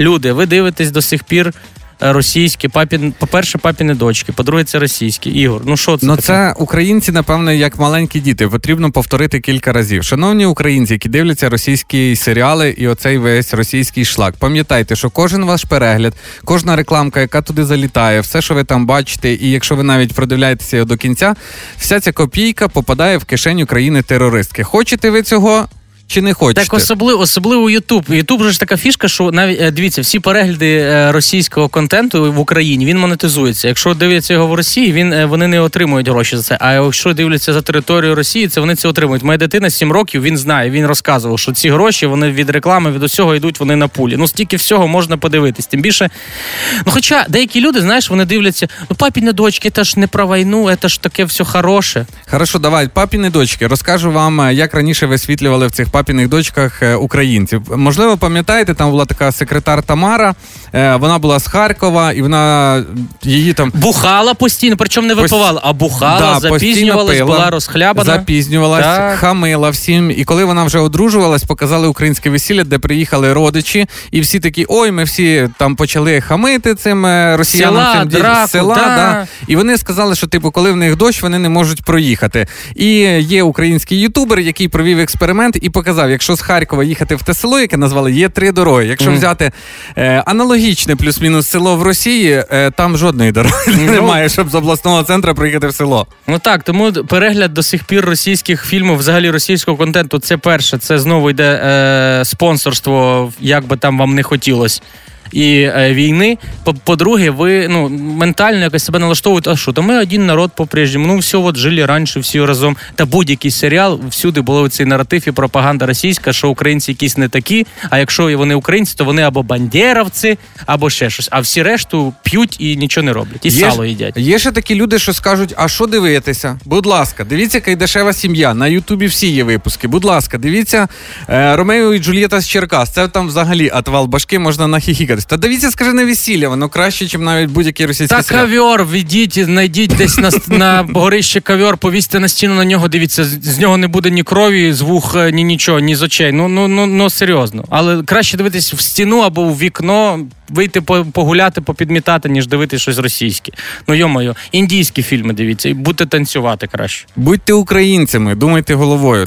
Люди, ви дивитесь до сих пір російські, папін, по-перше, папіни дочки, по-друге, це російські. Ігор, ну що це? Ну, таке? це українці, напевно, як маленькі діти. Потрібно повторити кілька разів. Шановні українці, які дивляться російські серіали і оцей весь російський шлак. Пам'ятайте, що кожен ваш перегляд, кожна рекламка, яка туди залітає, все, що ви там бачите, і якщо ви навіть продивляєтеся до кінця, вся ця копійка попадає в кишеню країни-терористки. Хочете ви цього? Чи не хочете? Так, особливо, особливо Ютуб. Ютуб же ж така фішка, що навіть е, дивіться, всі перегляди е, російського контенту в Україні він монетизується. Якщо дивляться його в Росії, він е, вони не отримують гроші за це. А якщо дивляться за територію Росії, це вони це отримують. Моя дитина 7 років він знає. Він розказував, що ці гроші вони від реклами, від усього йдуть вони на пулі. Ну стільки всього можна подивитись. Тим більше, ну хоча деякі люди, знаєш, вони дивляться, ну папіні дочки, це ж не про війну, це ж таке все хороше. Хорошо, давай, папіни дочки. Розкажу вам, як раніше висвітлювали в цих папіних дочках е, українців. Можливо, пам'ятаєте, там була така секретар Тамара. Е, Вона була з Харкова, і вона її там. Бухала постійно, причому не випивала, а бухала, Да, запізнювалась, пила, була розхлябана. Запізнювалась, Так. хамила всім. І коли вона вже одружувалась, показали українське весілля, де приїхали родичі, і всі такі, ой, ми всі там почали хамити цим е, росіянам Села, цим драку, села. да. Да. І вони сказали, що типу, коли в них дощ, вони не можуть проїхати. І є український ютубер, який провів експеримент і показав, якщо з Харкова їхати в те село, яке назвали, є три дороги. Якщо Мгм. взяти е, аналогічне плюс-мінус село в Росії, е, там жодної дороги Ну. немає, щоб з обласного центру приїхати в село. Ну так, тому перегляд до сих пір російських фільмів, взагалі російського контенту, це перше. Це знову йде е, спонсорство, як би там вам не хотілося. І е, війни. По- По-друге, ви ну, ментально якось себе налаштовуєте, а що, то ми один народ по-прежньому. Ну, все, от жили раніше всі разом. Та будь-який серіал, всюди було цей наратив і пропаганда російська, що українці якісь не такі. А якщо вони українці, то вони або бандєровці, або ще щось. А всі решту п'ють і нічого не роблять. І Є сало їдять. Є ще такі люди, що скажуть: а що дивитися? Будь ласка, дивіться, яка дешева сім'я. На Ютубі всі є випуски. Будь ласка, дивіться е, Ромео і Джульєта з Черкас. Це там взагалі атвал башки, можна Та дивіться, скажи на весілля, воно краще, ніж навіть будь-який російський Та серіал. ковер, відіть, знайдіть десь на, на горище ковер, повісьте на стіну на нього, дивіться, з, з нього не буде ні крові, з вух, е, ні нічого, ні з очей. Ну, ну, ну, ну серйозно. Але краще дивитись в стіну або в вікно, вийти по- погуляти, попідмітати, ніж дивитись щось російське. Ну йо-моє, індійські фільми дивіться, і будьте танцювати краще. Будьте українцями, думайте головою.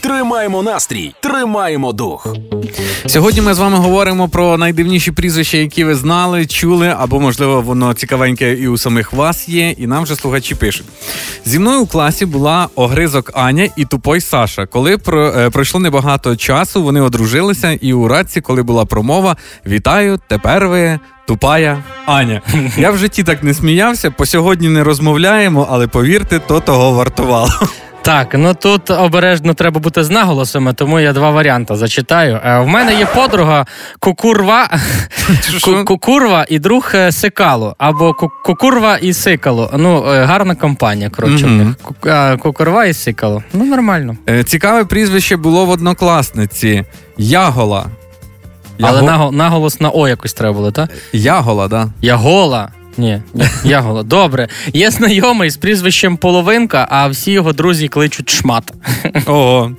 Тримаємо настрій, тримаємо дух. Сьогодні ми з вами говоримо про найдивніші прізвища, які ви знали, чули, або, можливо, воно цікавеньке і у самих вас є, і нам вже слухачі пишуть. Зі мною у класі була огризок Аня і тупой Саша. Коли про, е, пройшло небагато часу, вони одружилися, і у радці, коли була промова, вітаю, тепер ви. Тупая Аня. Я в житті так не сміявся, по сьогодні не розмовляємо, але повірте, то того вартувало. Так, ну тут обережно треба бути з наголосами, тому я два варіанти зачитаю. Е, В мене є подруга Кукурва, Кукурва і друг е, Сикало, або Ку- Кукурва і Сикало. Ну, е, гарна компанія, коротше. в них. Кукурва і Сикало. Ну, нормально. Цікаве прізвище було в однокласниці Ягола. Але наголос на О якось треба було, так? Ягола, да. Ягола. Ні, ні, Ягола. Добре. Є знайомий з прізвищем Половинка, а всі його друзі кличуть шмат. Ого.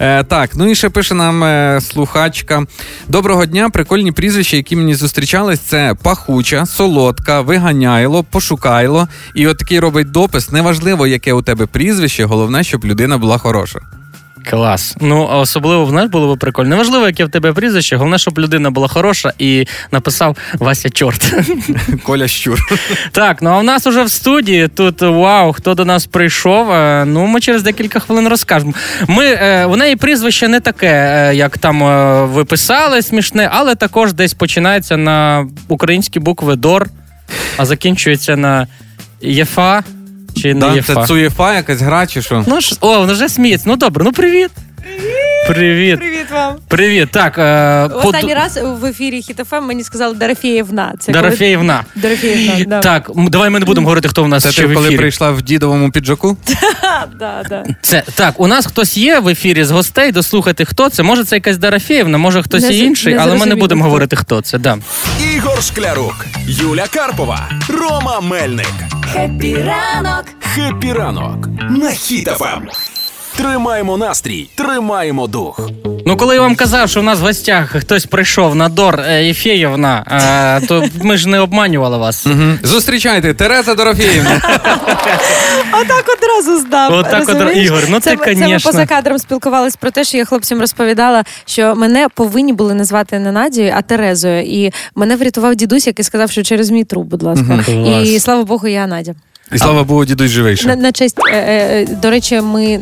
Е, так, ну і ще пише нам е, слухачка. Доброго дня. Прикольні прізвища, які мені зустрічались, це пахуча, солодка, виганяйло, пошукайло. І от такий робить допис. Неважливо, яке у тебе прізвище, головне, щоб людина була хороша. Клас. Ну, а особливо знаєш, було б прикольно. Неважливо, яке в тебе прізвище, головне, щоб людина була хороша і написав Вася Чорт. Коля Щур. Так, ну а в нас уже в студії тут вау, хто до нас прийшов. Е, Ну, ми через декілька хвилин розкажемо. Ми, е, у неї прізвище не таке, е, як там ви писали, смішне, але також десь починається на українські букви ДОР, а закінчується на ЄФА чи не Да? ЄФА. Це Цуєфа, якась гра, чи що? Ну ж, о, вона вже сміється. Ну добре, ну привіт. Привіт. Привіт вам. Привіт. Так, е, под- раз в ефірі Хіт-ФМ мені сказали Дорофєєвна. Це Дорофєєвна. Коли... Дорофєєвна, да. Так, давай ми не будемо говорити, хто в нас Це ще ти в коли прийшла в дідовому піджаку? Да, да. Це так, у нас хтось є в ефірі з гостей. Дослухати, хто це. Може, це якась Дорофєєвна, може хтось Не інший, не але ми не будемо хто. говорити, хто це. Да. Ігор Шклярук, Юля Карпова, Рома Мельник. Хеппі ранок! «Хеппі ранок» на Хіт-ФМ. Тримаємо настрій, тримаємо дух. Ну, коли я вам казав, що в нас в гостях хтось прийшов на Дор е, Єфєєвна, е, то ми ж не обманювали вас. Зустрічайте, Тереза Дорофєєвна. Отак одразу. одразу здав. Отак от, розумієш? Ігор, ну це, ти, ми поза кадром спілкувалися про те, що я хлопцям розповідала, що мене повинні були назвати не Надією, а Терезою. І мене врятував дідусь, який сказав, що через мій труп, будь ласка. І слава Богу, я Надя. І слава Богу, дідусь живий ще. На, на честь, е, е, до речі, ми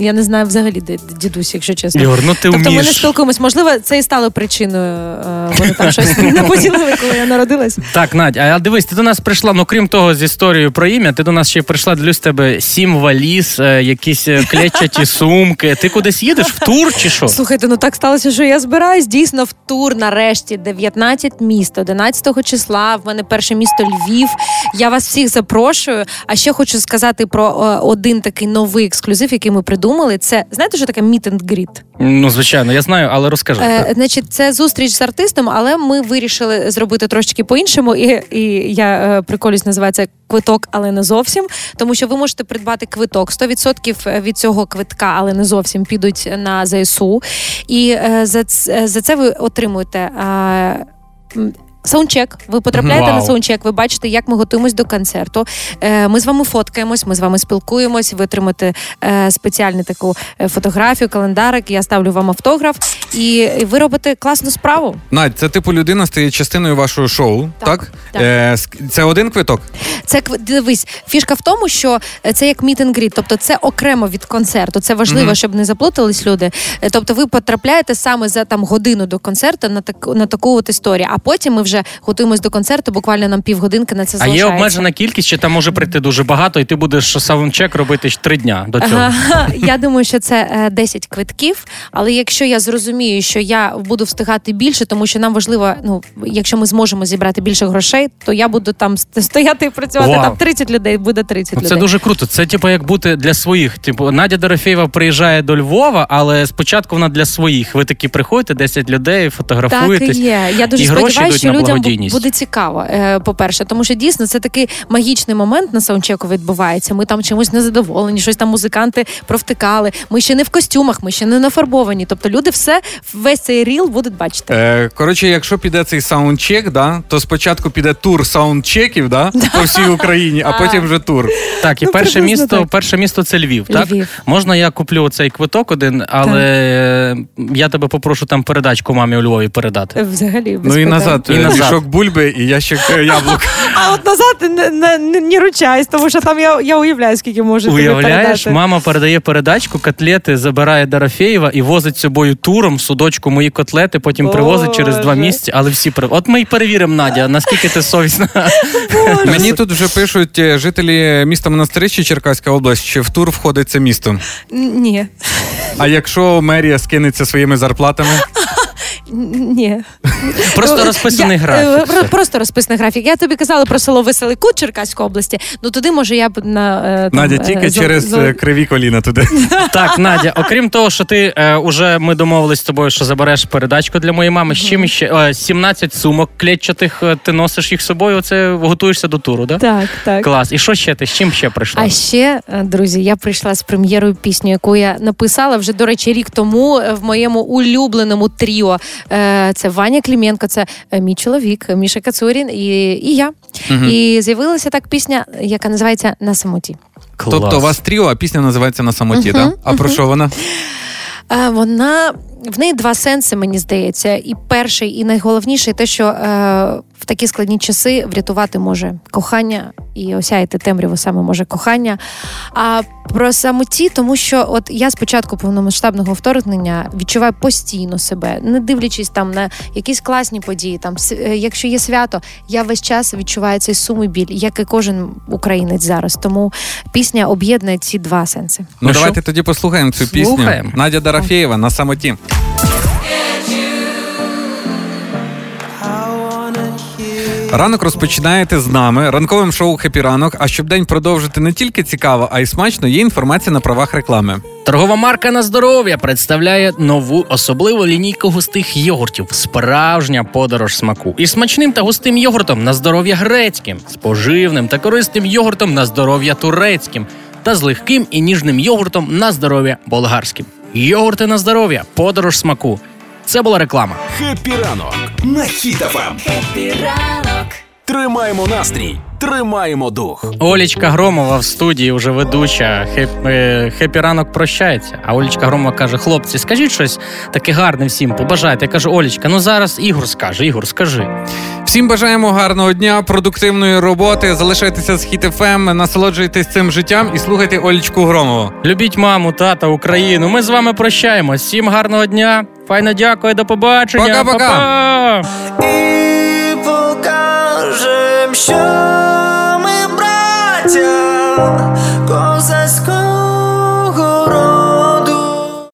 я не знаю взагалі, де дідусь, якщо чесно. Ігор, ну ти Тобто ми не спілкуємось. Можливо, це і стало причиною. е, Вони там щось не поділили, коли я народилась. Так, Надь, а дивись, ти до нас прийшла, ну крім того, з історією про ім'я, ти до нас ще прийшла, дивлюсь, тебе сім валіз, е, якісь е, клетчаті сумки. Ти кудись їдеш в тур чи що? Слухайте, ну так сталося, що я збираюсь дійсно в тур нарешті 19 міст, 11 числа. В мене перше місто Львів. Я вас всіх запрошую. А ще хочу сказати про е, один такий новий ексклюзив, який ми придумали. Це знаєте, що таке meet and greet? Ну, звичайно, я знаю, але розкажи. Е, значить, це зустріч з артистом, але ми вирішили зробити трошки по-іншому. І, і я е, приколюсь, називається квиток, але не зовсім. Тому що ви можете придбати квиток. 100% від цього квитка, але не зовсім підуть на ЗСУ. І е, за, за це ви отримуєте. Е, Саундчек, ви потрапляєте Вау. на саундчек, ви бачите, як ми готуємось до концерту. Е, Ми з вами фоткаємось, ми з вами спілкуємось. Ви отримаєте е, спеціальну таку е, фотографію, календарик. Я ставлю вам автограф, і і ви робите класну справу. Надь, це типу людина стає частиною вашого шоу, так? Так, так. Е, це один квиток? Це дивись, фішка в тому, що е, це як meet тобто це окремо від концерту. Це важливо, Мгм. щоб не заплутались люди. Е, Тобто, ви потрапляєте саме за там годину до концерту на таку на таку от історію. А потім ми вже готуємось до концерту. Буквально нам півгодинки на це А є обмежена кількість, чи там може прийти дуже багато, і ти будеш саундчек робити три дня до цього. Ага, я думаю, що це е, 10 квитків. Але якщо я зрозумію, що я буду встигати більше, тому що нам важливо, ну якщо ми зможемо зібрати більше грошей, то я буду там стояти і працювати. Вау. Там 30 людей буде 30 Ну, Це людей. дуже круто. Це типу як бути для своїх. Типу, Надя Дорофєєва приїжджає до Львова, але спочатку вона для своїх. Ви такі приходите, 10 людей, Так і є. Я дуже і гроші сподіваюся, що на людям благодійність. буде цікаво. е, По-перше, тому що дійсно це такий магічний момент на саундчеку відбувається. Ми там чимось незадоволені, щось там музиканти провтикали. Ми ще не в костюмах, ми ще не нафарбовані. Тобто люди все весь цей real будуть бачити. Е, коротше, якщо піде цей саундчек, да, то спочатку піде тур саундчеків да, по всій Україні, а потім вже тур. Так, і Ну, перше місто, так. перше місто це Львів. Так Львів. можна я куплю цей квиток один, але я тебе попрошу там передачку мамі у Львові передати. Взагалі, без Ну і назад, І е, назад. мішок бульби і ящик е, яблук. А от назад не, не, не, не ручаюсь, тому що там я, я уявляю, скільки може тобі Уявляєш, передати. мама передає передачку, котлети забирає Дорофєєва і возить з собою туром в судочку мої котлети, потім привозить через два Боже. місяці, але всі при... От ми й перевіримо, Надя, наскільки ти совісна. Мені тут вже пишуть е, жителі міста Монастирище Черкаська область, чи в тур входить це місто. Ні. А якщо мерія скинеться своїми зарплатами, Ні. Просто Ну, розписаний графік. е, Просто розписаний графік. Я тобі казала про село Веселий Кут Черкаської області. Ну туди може я б на е, Надя е, тільки через криві коліна туди. Так, Надя, окрім того, що ти е, уже ми домовились з тобою, що забереш передачку для моєї мами. З чим ще Е, 17 сумок клетчатих, ти носиш їх з собою. Це готуєшся до туру, да? Так, так. Клас. І що ще ти? З чим ще прийшла? А ще, друзі, я прийшла з прем'єрою пісню, яку я написала вже, до речі, рік тому в моєму улюбленому тріо. Е, Це Ваня Кліменко, це е, мій чоловік, Міша Кацурін і, і я. І з'явилася так пісня, яка називається На самоті. Клас. Тобто у вас тріо, а пісня називається на самоті, Угу, да? А про що вона? Е, Вона в неї два сенси, мені здається. І перший, і найголовніший те, що е, в такі складні часи врятувати може кохання і осяяти темряву саме може кохання. А про самоті, тому що от я з початку повномасштабного вторгнення відчуваю постійно себе, не дивлячись там на якісь класні події. Там с- е, якщо є свято, я весь час відчуваю цей сум і біль, як і кожен українець зараз. Тому пісня об'єднує ці два сенси. Ну, Ну, давайте тоді послухаємо цю Слухаємо. пісню. Надя Дорофєєва на самоті. Ранок розпочинаєте з нами, ранковим шоу «Хеппі ранок». А щоб день продовжити не тільки цікаво, а й смачно, є інформація на правах реклами. Торгова марка на здоров'я представляє нову особливу лінійку густих йогуртів. Справжня подорож смаку. І смачним та густим йогуртом на здоров'я грецьким, з поживним та корисним йогуртом на здоров'я турецьким, та з легким і ніжним йогуртом на здоров'я болгарським. Йогурти на здоров'я, подорож смаку. Це була реклама. Хеппі ранок на Ем. Хіт-ФМ. Тримаємо настрій, тримаємо дух. Олічка Громова в студії вже ведуча. Хеп, е, хепі ранок прощається. А Олічка Громова каже: хлопці, скажіть щось таке гарне всім, побажайте. Я кажу, Олічка, ну зараз Ігор скаже. Ігор, скажи. Всім бажаємо гарного дня, продуктивної роботи. Залишайтеся з Хіт ФМ, насолоджуйтесь цим життям і слухайте Олічку Громову. Любіть маму, тата, Україну. Ми з вами прощаємось. Всім гарного дня. Файно дякую, до побачення. Пока-пока. Па-па. і покажем, що